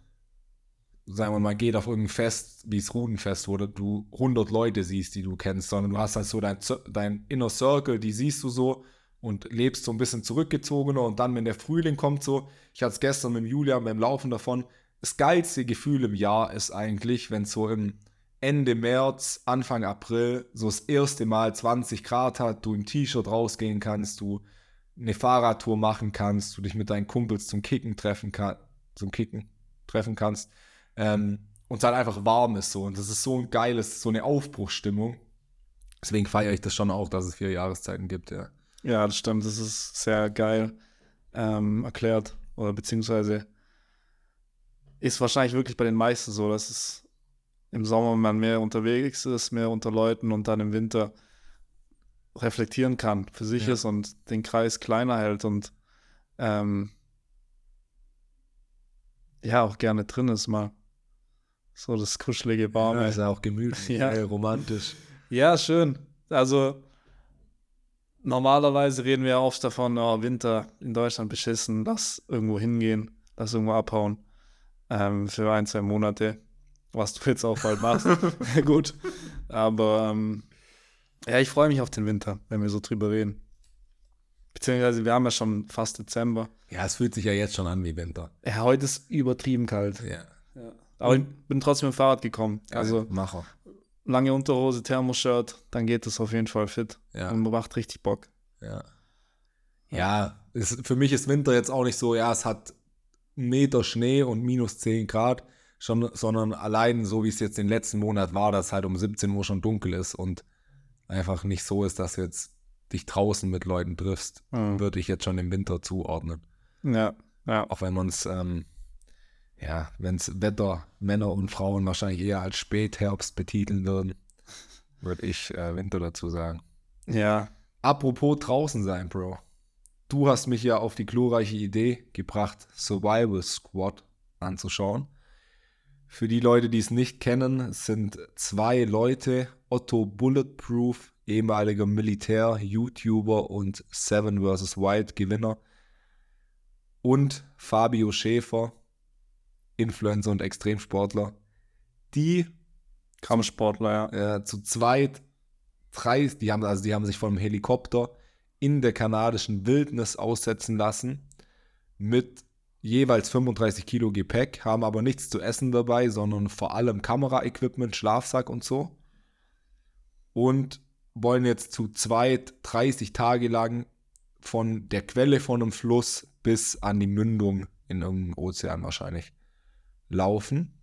sagen wir mal, geht auf irgendein Fest, wie das Rudenfest, wo du 100 Leute siehst, die du kennst, sondern du hast halt so dein, dein Inner Circle, die siehst du so und lebst so ein bisschen zurückgezogener und dann, wenn der Frühling kommt, so, ich hatte es gestern mit Julian beim Laufen davon, das geilste Gefühl im Jahr ist eigentlich, wenn es so im Ende März, Anfang April so das erste Mal 20 Grad hat, du im T-Shirt rausgehen kannst, du eine Fahrradtour machen kannst, du dich mit deinen Kumpels zum Kicken treffen kannst, zum Kicken treffen kannst ähm, und es halt einfach warm ist so. Und das ist so ein geiles, so eine Aufbruchsstimmung. Deswegen feiere ich das schon auch, dass es vier Jahreszeiten gibt, ja. Ja, das stimmt. Das ist sehr geil ähm, erklärt. Oder beziehungsweise ist wahrscheinlich wirklich bei den meisten so, dass es im Sommer man mehr unterwegs ist, mehr unter Leuten und dann im Winter reflektieren kann, für sich ja. ist und den Kreis kleiner hält und ähm, ja, auch gerne drin ist mal. So das kuschelige, warme. Ja, ist ja auch gemütlich, ja. Romantisch. Ja, schön. Also normalerweise reden wir oft davon, oh, Winter in Deutschland beschissen, lass irgendwo hingehen, lass irgendwo abhauen ähm, für ein, zwei Monate, was du jetzt auch bald machst. Gut, aber ähm, ja, ich freue mich auf den Winter, wenn wir so drüber reden. Beziehungsweise wir haben ja schon fast Dezember. Ja, es fühlt sich ja jetzt schon an wie Winter. Ja, heute ist übertrieben kalt. Ja. ja. Aber ich bin trotzdem mit dem Fahrrad gekommen. Also Macher. Lange Unterhose, Thermoshirt, dann geht es auf jeden Fall fit. Ja. Und macht richtig Bock. Ja. Ja, ist, für mich ist Winter jetzt auch nicht so, ja, es hat einen Meter Schnee und minus 10 Grad, schon, sondern allein so wie es jetzt den letzten Monat war, dass halt um 17 Uhr schon dunkel ist und einfach nicht so ist, dass du jetzt dich draußen mit Leuten triffst, mhm. würde ich jetzt schon im Winter zuordnen. Ja, ja. Auch wenn man es ähm, ja, wenn es Wetter Männer und Frauen wahrscheinlich eher als Spätherbst betiteln würden, würde ich äh, Winter dazu sagen. Ja. Apropos draußen sein, Bro. Du hast mich ja auf die glorreiche Idee gebracht, Survival Squad anzuschauen. Für die Leute, die es nicht kennen, sind zwei Leute, Otto Bulletproof, ehemaliger Militär, YouTuber und Seven vs. White Gewinner und Fabio Schäfer, Influencer und Extremsportler, die Kampfsportler, ja. Äh, zu zweit, drei, die haben, also die haben sich von einem Helikopter in der kanadischen Wildnis aussetzen lassen mit jeweils 35 Kilo Gepäck, haben aber nichts zu essen dabei, sondern vor allem Kameraequipment, Schlafsack und so. Und wollen jetzt zu zweit 30 Tage lang von der Quelle von einem Fluss bis an die Mündung in irgendeinem Ozean wahrscheinlich laufen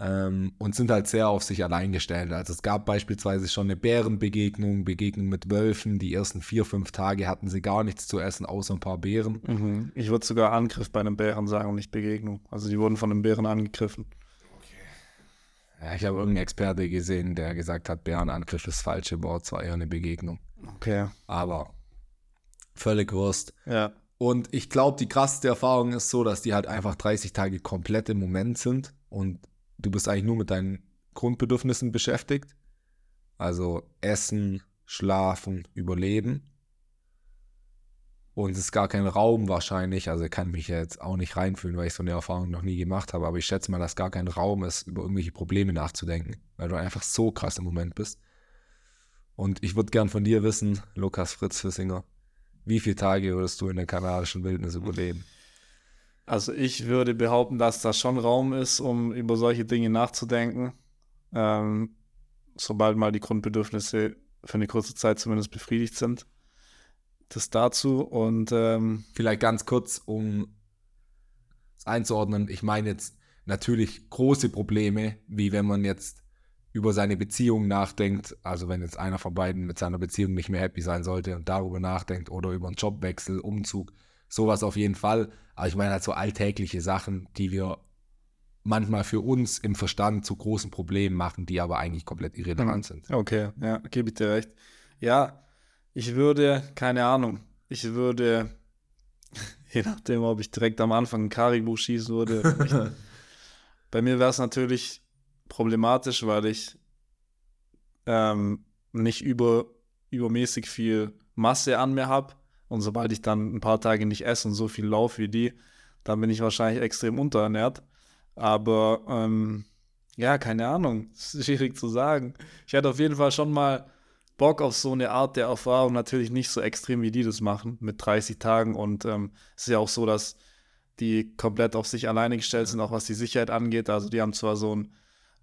ähm, und sind halt sehr auf sich allein gestellt. Also es gab beispielsweise schon eine Bärenbegegnung, Begegnung mit Wölfen. Die ersten vier, fünf Tage hatten sie gar nichts zu essen, außer ein paar Beeren. Mhm. Ich würde sogar Angriff bei einem Bären sagen und nicht Begegnung. Also die wurden von einem Bären angegriffen. Ja, ich habe irgendeinen Experte gesehen, der gesagt hat, Bärenangriff ist das falsche Wort, zwar eher eine Begegnung. Okay. Aber völlig Wurst. Ja. Und ich glaube, die krasseste Erfahrung ist so, dass die halt einfach 30 Tage komplett im Moment sind und du bist eigentlich nur mit deinen Grundbedürfnissen beschäftigt. Also Essen, Schlafen, Überleben. Und es ist gar kein Raum wahrscheinlich. Also ich kann mich ja jetzt auch nicht reinfühlen, weil ich so eine Erfahrung noch nie gemacht habe. Aber ich schätze mal, dass gar kein Raum ist, über irgendwelche Probleme nachzudenken, weil du einfach so krass im Moment bist. Und ich würde gern von dir wissen, Lukas Fritz Fissinger, wie viele Tage würdest du in der kanadischen Wildnis überleben? Also ich würde behaupten, dass da schon Raum ist, um über solche Dinge nachzudenken. Ähm, sobald mal die Grundbedürfnisse für eine kurze Zeit zumindest befriedigt sind. Das dazu und ähm, vielleicht ganz kurz, um es einzuordnen. Ich meine jetzt natürlich große Probleme, wie wenn man jetzt über seine Beziehung nachdenkt, also wenn jetzt einer von beiden mit seiner Beziehung nicht mehr happy sein sollte und darüber nachdenkt oder über einen Jobwechsel, Umzug, sowas auf jeden Fall. Aber ich meine halt so alltägliche Sachen, die wir manchmal für uns im Verstand zu großen Problemen machen, die aber eigentlich komplett irrelevant Mhm. sind. Okay, ja, gebe ich dir recht. Ja, ich würde, keine Ahnung, ich würde, je nachdem, ob ich direkt am Anfang ein Karibu schießen würde. Bei mir wäre es natürlich problematisch, weil ich ähm, nicht über, übermäßig viel Masse an mir habe. Und sobald ich dann ein paar Tage nicht esse und so viel laufe wie die, dann bin ich wahrscheinlich extrem unterernährt. Aber ähm, ja, keine Ahnung, schwierig zu sagen. Ich hätte auf jeden Fall schon mal Bock auf so eine Art der Erfahrung, natürlich nicht so extrem wie die das machen, mit 30 Tagen. Und ähm, es ist ja auch so, dass die komplett auf sich alleine gestellt sind, auch was die Sicherheit angeht. Also die haben zwar so ein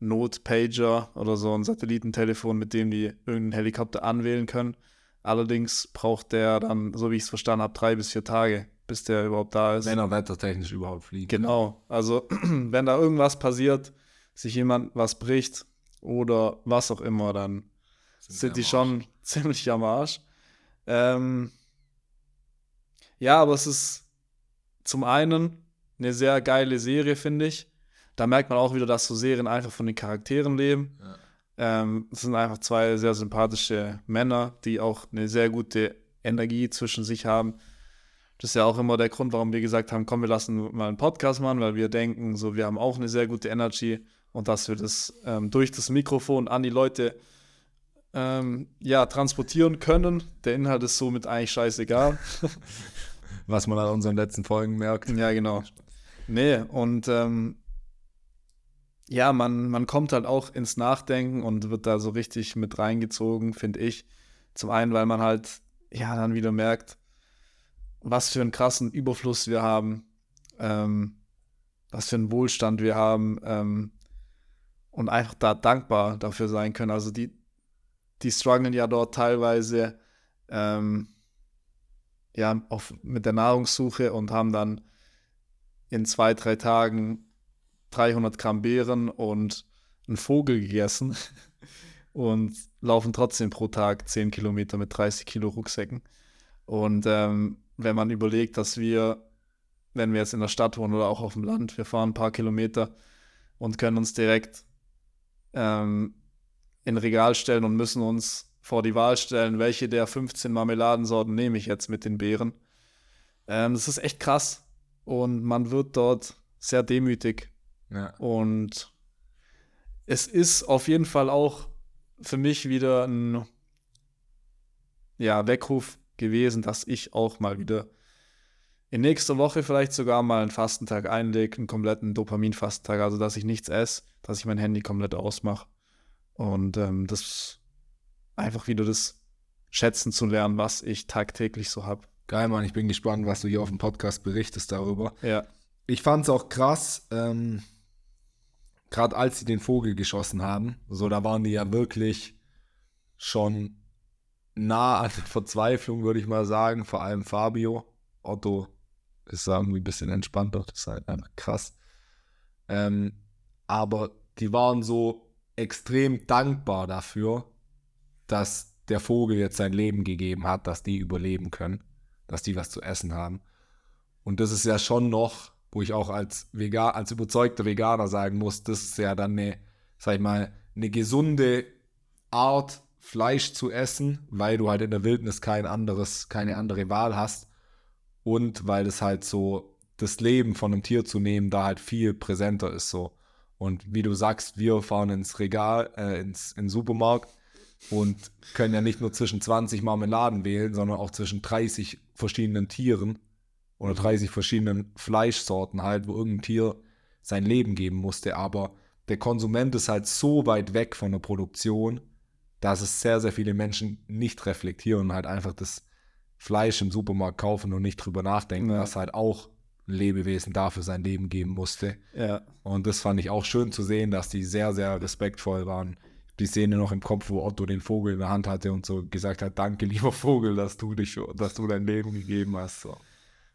Not-Pager oder so ein Satellitentelefon, mit dem die irgendeinen Helikopter anwählen können. Allerdings braucht der dann, so wie ich es verstanden habe, drei bis vier Tage, bis der überhaupt da ist. Wenn er wettertechnisch überhaupt fliegt. Genau. Also, wenn da irgendwas passiert, sich jemand was bricht oder was auch immer, dann Sind sind, die schon ziemlich am Arsch. Ähm, ja, aber es ist zum einen eine sehr geile Serie, finde ich. Da merkt man auch wieder, dass so Serien einfach von den Charakteren leben. Ja. Ähm, es sind einfach zwei sehr sympathische Männer, die auch eine sehr gute Energie zwischen sich haben. Das ist ja auch immer der Grund, warum wir gesagt haben, komm, wir lassen mal einen Podcast machen, weil wir denken, so, wir haben auch eine sehr gute Energy und dass wir das ähm, durch das Mikrofon an die Leute ähm, ja, transportieren können. Der Inhalt ist somit eigentlich scheißegal. Was man an unseren letzten Folgen merkt. Ja, genau. Nee, und ähm, ja, man, man kommt halt auch ins Nachdenken und wird da so richtig mit reingezogen, finde ich. Zum einen, weil man halt, ja, dann wieder merkt, was für einen krassen Überfluss wir haben, ähm, was für einen Wohlstand wir haben ähm, und einfach da dankbar dafür sein können. Also die, die strugglen ja dort teilweise ähm, ja, auf, mit der Nahrungssuche und haben dann in zwei, drei Tagen 300 Gramm Beeren und einen Vogel gegessen und laufen trotzdem pro Tag 10 Kilometer mit 30 Kilo Rucksäcken. Und ähm, wenn man überlegt, dass wir, wenn wir jetzt in der Stadt wohnen oder auch auf dem Land, wir fahren ein paar Kilometer und können uns direkt ähm, in Regal stellen und müssen uns vor die Wahl stellen, welche der 15 Marmeladensorten nehme ich jetzt mit den Beeren. Ähm, das ist echt krass und man wird dort sehr demütig Ja. und es ist auf jeden Fall auch für mich wieder ein ja, Weckruf gewesen, dass ich auch mal wieder in nächster Woche vielleicht sogar mal einen Fastentag einlege, einen kompletten Dopaminfastentag, also dass ich nichts esse, dass ich mein Handy komplett ausmache und ähm, das einfach wieder das schätzen zu lernen, was ich tagtäglich so habe. Geil, Mann. Ich bin gespannt, was du hier auf dem Podcast berichtest darüber. Ja, Ich fand es auch krass, ähm, gerade als sie den Vogel geschossen haben, so da waren die ja wirklich schon nah an Verzweiflung, würde ich mal sagen. Vor allem Fabio. Otto ist irgendwie ein bisschen entspannter. Das ist halt einfach krass. Ähm, aber die waren so extrem dankbar dafür, dass der Vogel jetzt sein Leben gegeben hat, dass die überleben können, dass die was zu essen haben. Und das ist ja schon noch, wo ich auch als Vegan, als überzeugter Veganer sagen muss, das ist ja dann eine, sag ich mal, eine gesunde Art, Fleisch zu essen, weil du halt in der Wildnis kein anderes, keine andere Wahl hast. Und weil es halt so, das Leben von einem Tier zu nehmen, da halt viel präsenter ist so. Und wie du sagst, wir fahren ins Regal, äh, ins, in Supermarkt und können ja nicht nur zwischen 20 Marmeladen wählen, sondern auch zwischen 30 verschiedenen Tieren oder 30 verschiedenen Fleischsorten halt, wo irgendein Tier sein Leben geben musste. Aber der Konsument ist halt so weit weg von der Produktion, dass es sehr, sehr viele Menschen nicht reflektieren und halt einfach das Fleisch im Supermarkt kaufen und nicht drüber nachdenken, Ja. dass halt auch ein Lebewesen dafür sein Leben geben musste. ja, Und das fand ich auch schön zu sehen, dass die sehr, sehr respektvoll waren. Die Szene noch im Kopf, wo Otto den Vogel in der Hand hatte und so gesagt hat, danke lieber Vogel, dass du dich, dass du dein Leben gegeben hast. So.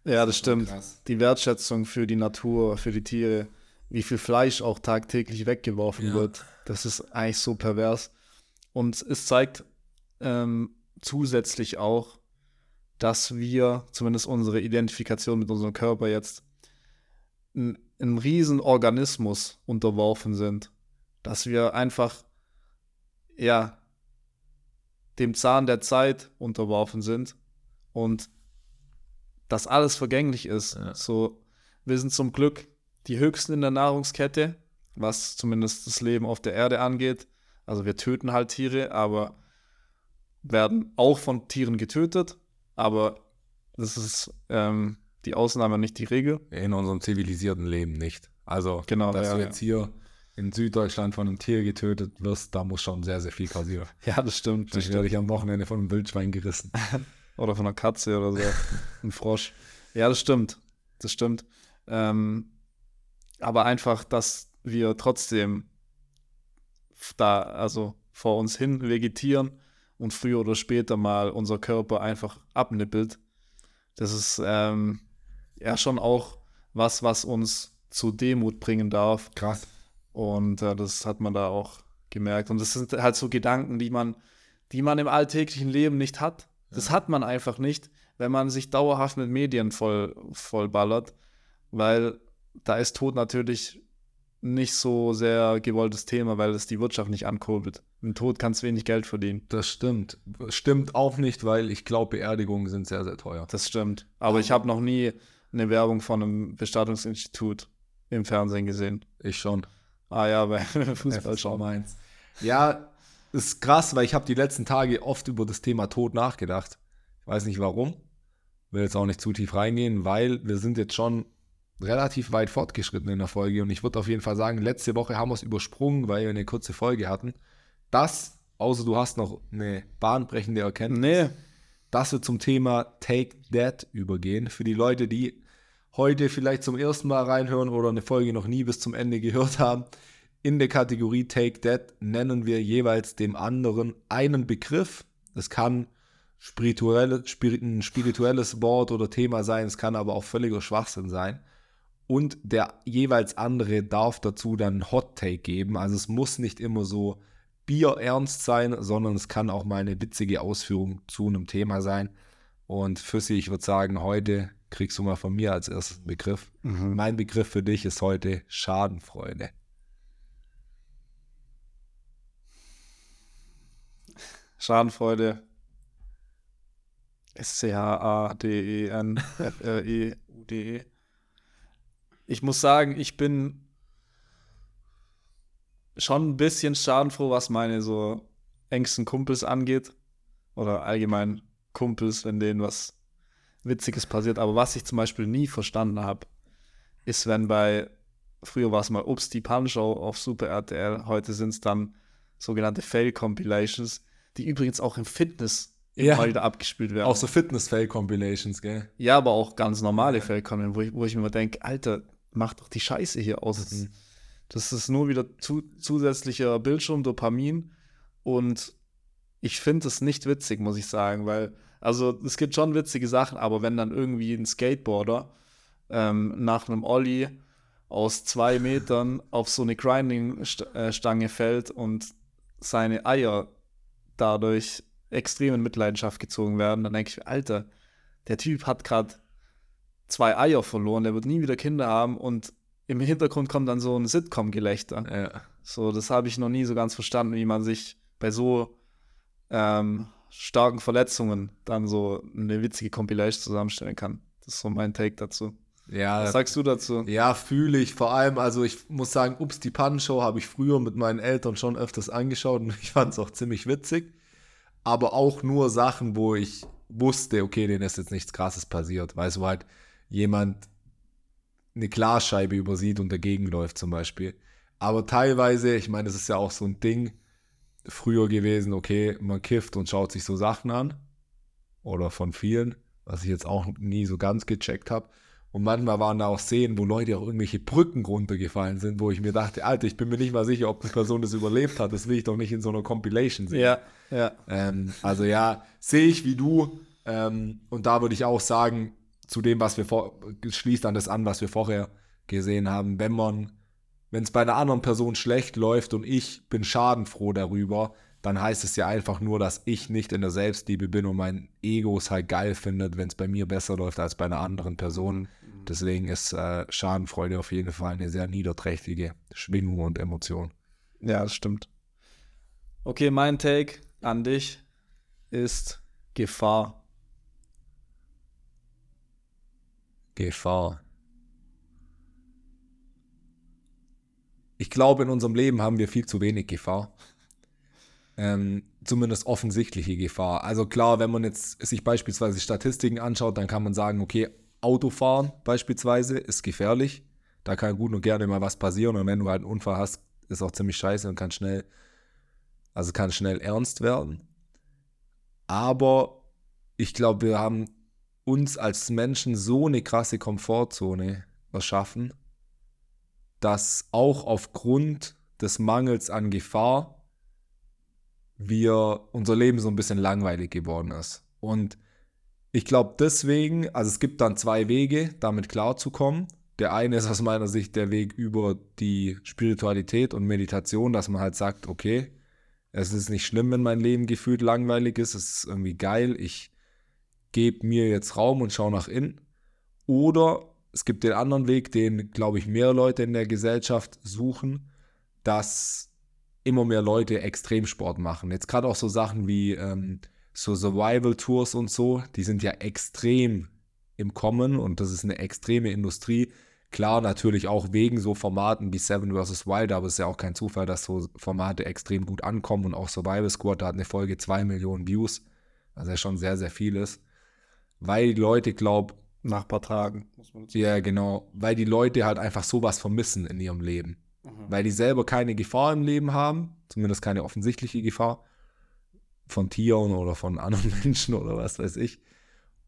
Ja, das stimmt. Krass. die Wertschätzung für die Natur, für die Tiere, wie viel Fleisch auch tagtäglich weggeworfen Ja. wird, das ist eigentlich so pervers. Und es zeigt ähm, zusätzlich auch, dass wir, zumindest unsere Identifikation mit unserem Körper jetzt, einem riesen Organismus unterworfen sind. Dass wir einfach, ja, dem Zahn der Zeit unterworfen sind und dass alles vergänglich ist. Ja. So, wir sind zum Glück die Höchsten in der Nahrungskette, was zumindest das Leben auf der Erde angeht. Also wir töten halt Tiere, aber werden auch von Tieren getötet. Aber das ist ähm, die Ausnahme, nicht die Regel. In unserem zivilisierten Leben nicht. Also, Genau, dass ja, du jetzt hier in Süddeutschland von einem Tier getötet wirst, da muss schon sehr, sehr viel passieren. Ja, das stimmt. Ich werde ich am Wochenende von einem Wildschwein gerissen. Oder von einer Katze oder so. Ein Frosch. Ja, das stimmt. Das stimmt. Ähm, aber einfach, dass wir trotzdem da, also vor uns hin vegetieren und früher oder später mal unser Körper einfach abnippelt. Das ist ähm, ja schon auch was, was uns zu Demut bringen darf. Krass. Und äh, das hat man da auch gemerkt. Und das sind halt so Gedanken, die man, die man im alltäglichen Leben nicht hat. Das hat man einfach nicht, wenn man sich dauerhaft mit Medien voll, vollballert, weil da ist Tod natürlich nicht so sehr gewolltes Thema, weil es die Wirtschaft nicht ankurbelt. Mit Tod kannst du wenig Geld verdienen. Das stimmt. Stimmt auch nicht, weil ich glaube, Beerdigungen sind sehr, sehr teuer. Das stimmt. Aber ich habe noch nie eine Werbung von einem Bestattungsinstitut im Fernsehen gesehen. Ich schon. Ah ja, bei Fußball schon. Mainz. Ja, ist krass, weil ich habe die letzten Tage oft über das Thema Tod nachgedacht. Ich weiß nicht warum. Will jetzt auch nicht zu tief reingehen, weil wir sind jetzt schon relativ weit fortgeschritten in der Folge und ich würde auf jeden Fall sagen, letzte Woche haben wir es übersprungen, weil wir eine kurze Folge hatten. Das, außer du hast noch eine bahnbrechende Erkenntnis, Nee, dass wir zum Thema Take That übergehen. Für die Leute, die heute vielleicht zum ersten Mal reinhören oder eine Folge noch nie bis zum Ende gehört haben. In der Kategorie Take That nennen wir jeweils dem anderen einen Begriff. Es kann spirituelle, spirit, ein spirituelles Wort oder Thema sein, es kann aber auch völliger Schwachsinn sein. Und der jeweils andere darf dazu dann einen Hot Take geben. Also es muss nicht immer so bierernst sein, sondern es kann auch mal eine witzige Ausführung zu einem Thema sein. Und Füssi, ich würde sagen, heute kriegst du mal von mir als erstes einen Begriff. Mein Begriff für dich ist heute Schadenfreude. Schadenfreude. S-C-H-A-D-E-N-F-R-E-U-D-E. Ich muss sagen, ich bin schon ein bisschen schadenfroh, was meine so engsten Kumpels angeht. Oder allgemein Kumpels, wenn denen was Witziges passiert. Aber was ich zum Beispiel nie verstanden habe, ist, wenn bei, früher war es mal Ups, die Punch-Show auf Super RTL, heute sind es dann sogenannte Fail-Compilations, die übrigens auch im Fitness Ja. wieder abgespielt werden. Auch so Fitness-Fail-Compilations, gell? Ja, aber auch ganz normale Fail-Compilations, wo ich, wo ich mir immer denke, Alter, mach doch die Scheiße hier aus. Mhm. Das ist nur wieder zu, zusätzlicher Bildschirm, Dopamin und ich finde es nicht witzig, muss ich sagen, weil, also es gibt schon witzige Sachen, aber wenn dann irgendwie ein Skateboarder ähm, nach einem Ollie aus zwei Metern auf so eine Grinding-Stange fällt und seine Eier dadurch extrem in Mitleidenschaft gezogen werden, dann denke ich, Alter, der Typ hat gerade zwei Eier verloren, der wird nie wieder Kinder haben und im Hintergrund kommt dann so ein Sitcom-Gelächter. Ja. So, das habe ich noch nie so ganz verstanden, wie man sich bei so ähm, starken Verletzungen dann so eine witzige Compilation zusammenstellen kann. Das ist so mein Take dazu. Ja, Was sagst du dazu? Ja, fühle ich. Vor allem, also ich muss sagen, Ups, die Pannenshow habe ich früher mit meinen Eltern schon öfters angeschaut und ich fand es auch ziemlich witzig. Aber auch nur Sachen, wo ich wusste, okay, denen ist jetzt nichts Krasses passiert. Weißt du, wo halt jemand eine Glasscheibe übersieht und dagegen läuft zum Beispiel. Aber teilweise, ich meine, das ist ja auch so ein Ding früher gewesen, okay, man kifft und schaut sich so Sachen an. Oder von vielen, was ich jetzt auch nie so ganz gecheckt habe. Und manchmal waren da auch Szenen, wo Leute auch irgendwelche Brücken runtergefallen sind, wo ich mir dachte, Alter, ich bin mir nicht mal sicher, ob die Person das überlebt hat. Das will ich doch nicht in so einer Compilation sehen. Ja, ja. Ähm, also ja, sehe ich wie du. Ähm, und da würde ich auch sagen, zu dem, was wir vor, schließt an das an, was wir vorher gesehen haben, wenn man, wenn es bei einer anderen Person schlecht läuft und ich bin schadenfroh darüber, dann heißt es ja einfach nur, dass ich nicht in der Selbstliebe bin und mein Ego es halt geil findet, wenn es bei mir besser läuft als bei einer anderen Person. Deswegen ist äh, Schadenfreude auf jeden Fall eine sehr niederträchtige Schwingung und Emotion. Ja, das stimmt. Okay, mein Take an dich ist Gefahr. Gefahr. Ich glaube, in unserem Leben haben wir viel zu wenig Gefahr. Ähm, zumindest offensichtliche Gefahr. Also klar, wenn man jetzt sich beispielsweise Statistiken anschaut, dann kann man sagen, okay, Autofahren beispielsweise ist gefährlich. Da kann gut und gerne mal was passieren. Und wenn du halt einen Unfall hast, ist auch ziemlich scheiße und kann schnell, also kann schnell ernst werden. Aber ich glaube, wir haben uns als Menschen so eine krasse Komfortzone erschaffen, dass auch aufgrund des Mangels an Gefahr wir unser Leben so ein bisschen langweilig geworden ist. Und ich glaube deswegen, also es gibt dann zwei Wege, damit klarzukommen. Der eine ist aus meiner Sicht der Weg über die Spiritualität und Meditation, dass man halt sagt, okay, es ist nicht schlimm, wenn mein Leben gefühlt langweilig ist, es ist irgendwie geil, ich gebe mir jetzt Raum und schaue nach innen. Oder es gibt den anderen Weg, den, glaube ich, mehr Leute in der Gesellschaft suchen, dass immer mehr Leute Extremsport machen. Jetzt gerade auch so Sachen wie ähm, so Survival-Tours und so, die sind ja extrem im Kommen und das ist eine extreme Industrie. Klar, natürlich auch wegen so Formaten wie Seven vs. Wild, aber es ist ja auch kein Zufall, dass so Formate extrem gut ankommen und auch Survival Squad, da hat eine Folge 2 Millionen Views, was ja schon sehr, sehr viel ist. Weil die Leute, glaube Nach ein paar Tagen. ja, genau, weil die Leute halt einfach sowas vermissen in ihrem Leben. Mhm. Weil die selber keine Gefahr im Leben haben, zumindest keine offensichtliche Gefahr von Tieren oder von anderen Menschen oder was weiß ich.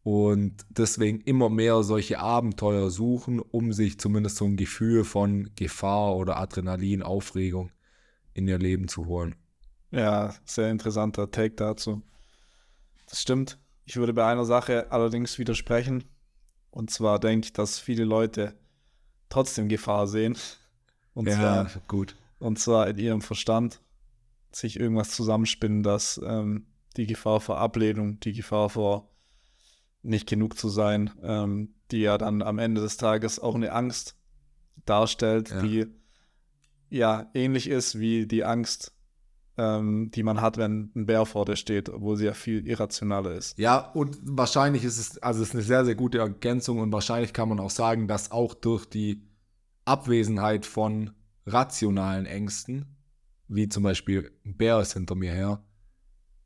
Und deswegen immer mehr solche Abenteuer suchen, um sich zumindest so ein Gefühl von Gefahr oder Adrenalin, Aufregung in ihr Leben zu holen. Ja, sehr interessanter Take dazu. Das stimmt. Ich würde bei einer Sache allerdings widersprechen. Und zwar denke ich, dass viele Leute trotzdem Gefahr sehen. Und, zwar, gut. und zwar in ihrem Verstand sich irgendwas zusammenspinnen, dass ähm, die Gefahr vor Ablehnung, die Gefahr vor nicht genug zu sein, ähm, die ja dann am Ende des Tages auch eine Angst darstellt, Ja. die ja ähnlich ist wie die Angst, ähm, die man hat, wenn ein Bär vor dir steht, obwohl sie ja viel irrationaler ist. Ja, und wahrscheinlich ist es, also es ist eine sehr, sehr gute Ergänzung und wahrscheinlich kann man auch sagen, dass auch durch die Abwesenheit von rationalen Ängsten, wie zum Beispiel ein Bär ist hinter mir her,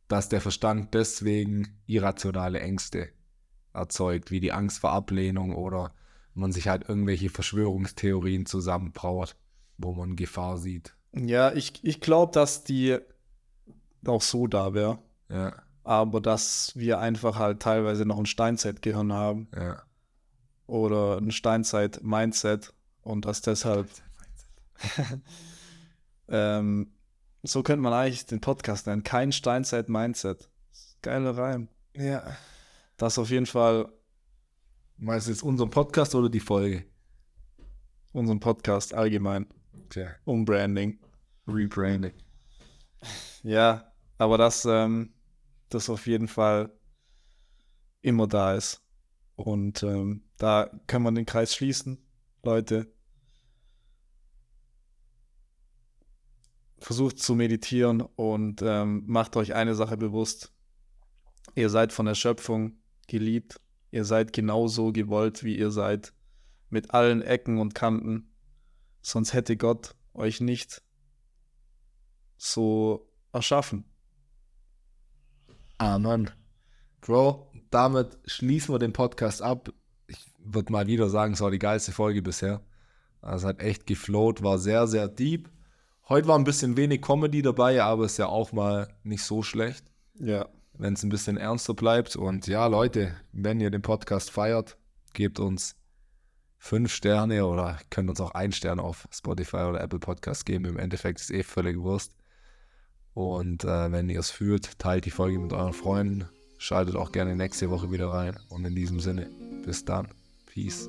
dass der Verstand deswegen irrationale Ängste erzeugt, wie die Angst vor Ablehnung oder man sich halt irgendwelche Verschwörungstheorien zusammenbraut, wo man Gefahr sieht. Ja, ich, ich glaube, dass die auch so da wäre, Ja, aber dass wir einfach halt teilweise noch ein Steinzeitgehirn haben ja. oder ein Steinzeit-Mindset und dass deshalb ähm, so könnte man eigentlich den Podcast nennen. Kein Steinzeit-Mindset. Geiler Reim. Ja. Das auf jeden Fall Meinst du jetzt unseren Podcast oder die Folge? unseren Podcast allgemein. Tja, Umbranding. Rebranding. Ja, aber dass ähm, das auf jeden Fall immer da ist. Und ähm, da kann man den Kreis schließen. Leute, versucht zu meditieren und ähm, macht euch eine Sache bewusst. Ihr seid von der Schöpfung geliebt. Ihr seid genauso gewollt, wie ihr seid. Mit allen Ecken und Kanten. Sonst hätte Gott euch nicht so erschaffen. Amen. Bro, damit schließen wir den Podcast ab. Würde mal wieder sagen, es war die geilste Folge bisher. Also es hat echt geflowt, war sehr, sehr deep. Heute war ein bisschen wenig Comedy dabei, aber ist ja auch mal nicht so schlecht, Ja. wenn es ein bisschen ernster bleibt. Und ja, Leute, wenn ihr den Podcast feiert, gebt uns fünf Sterne oder könnt uns auch ein Stern auf Spotify oder Apple Podcast geben. Im Endeffekt ist eh völlig Wurst. Und äh, wenn ihr es fühlt, teilt die Folge mit euren Freunden. Schaltet auch gerne nächste Woche wieder rein. Und in diesem Sinne, bis dann. Peace.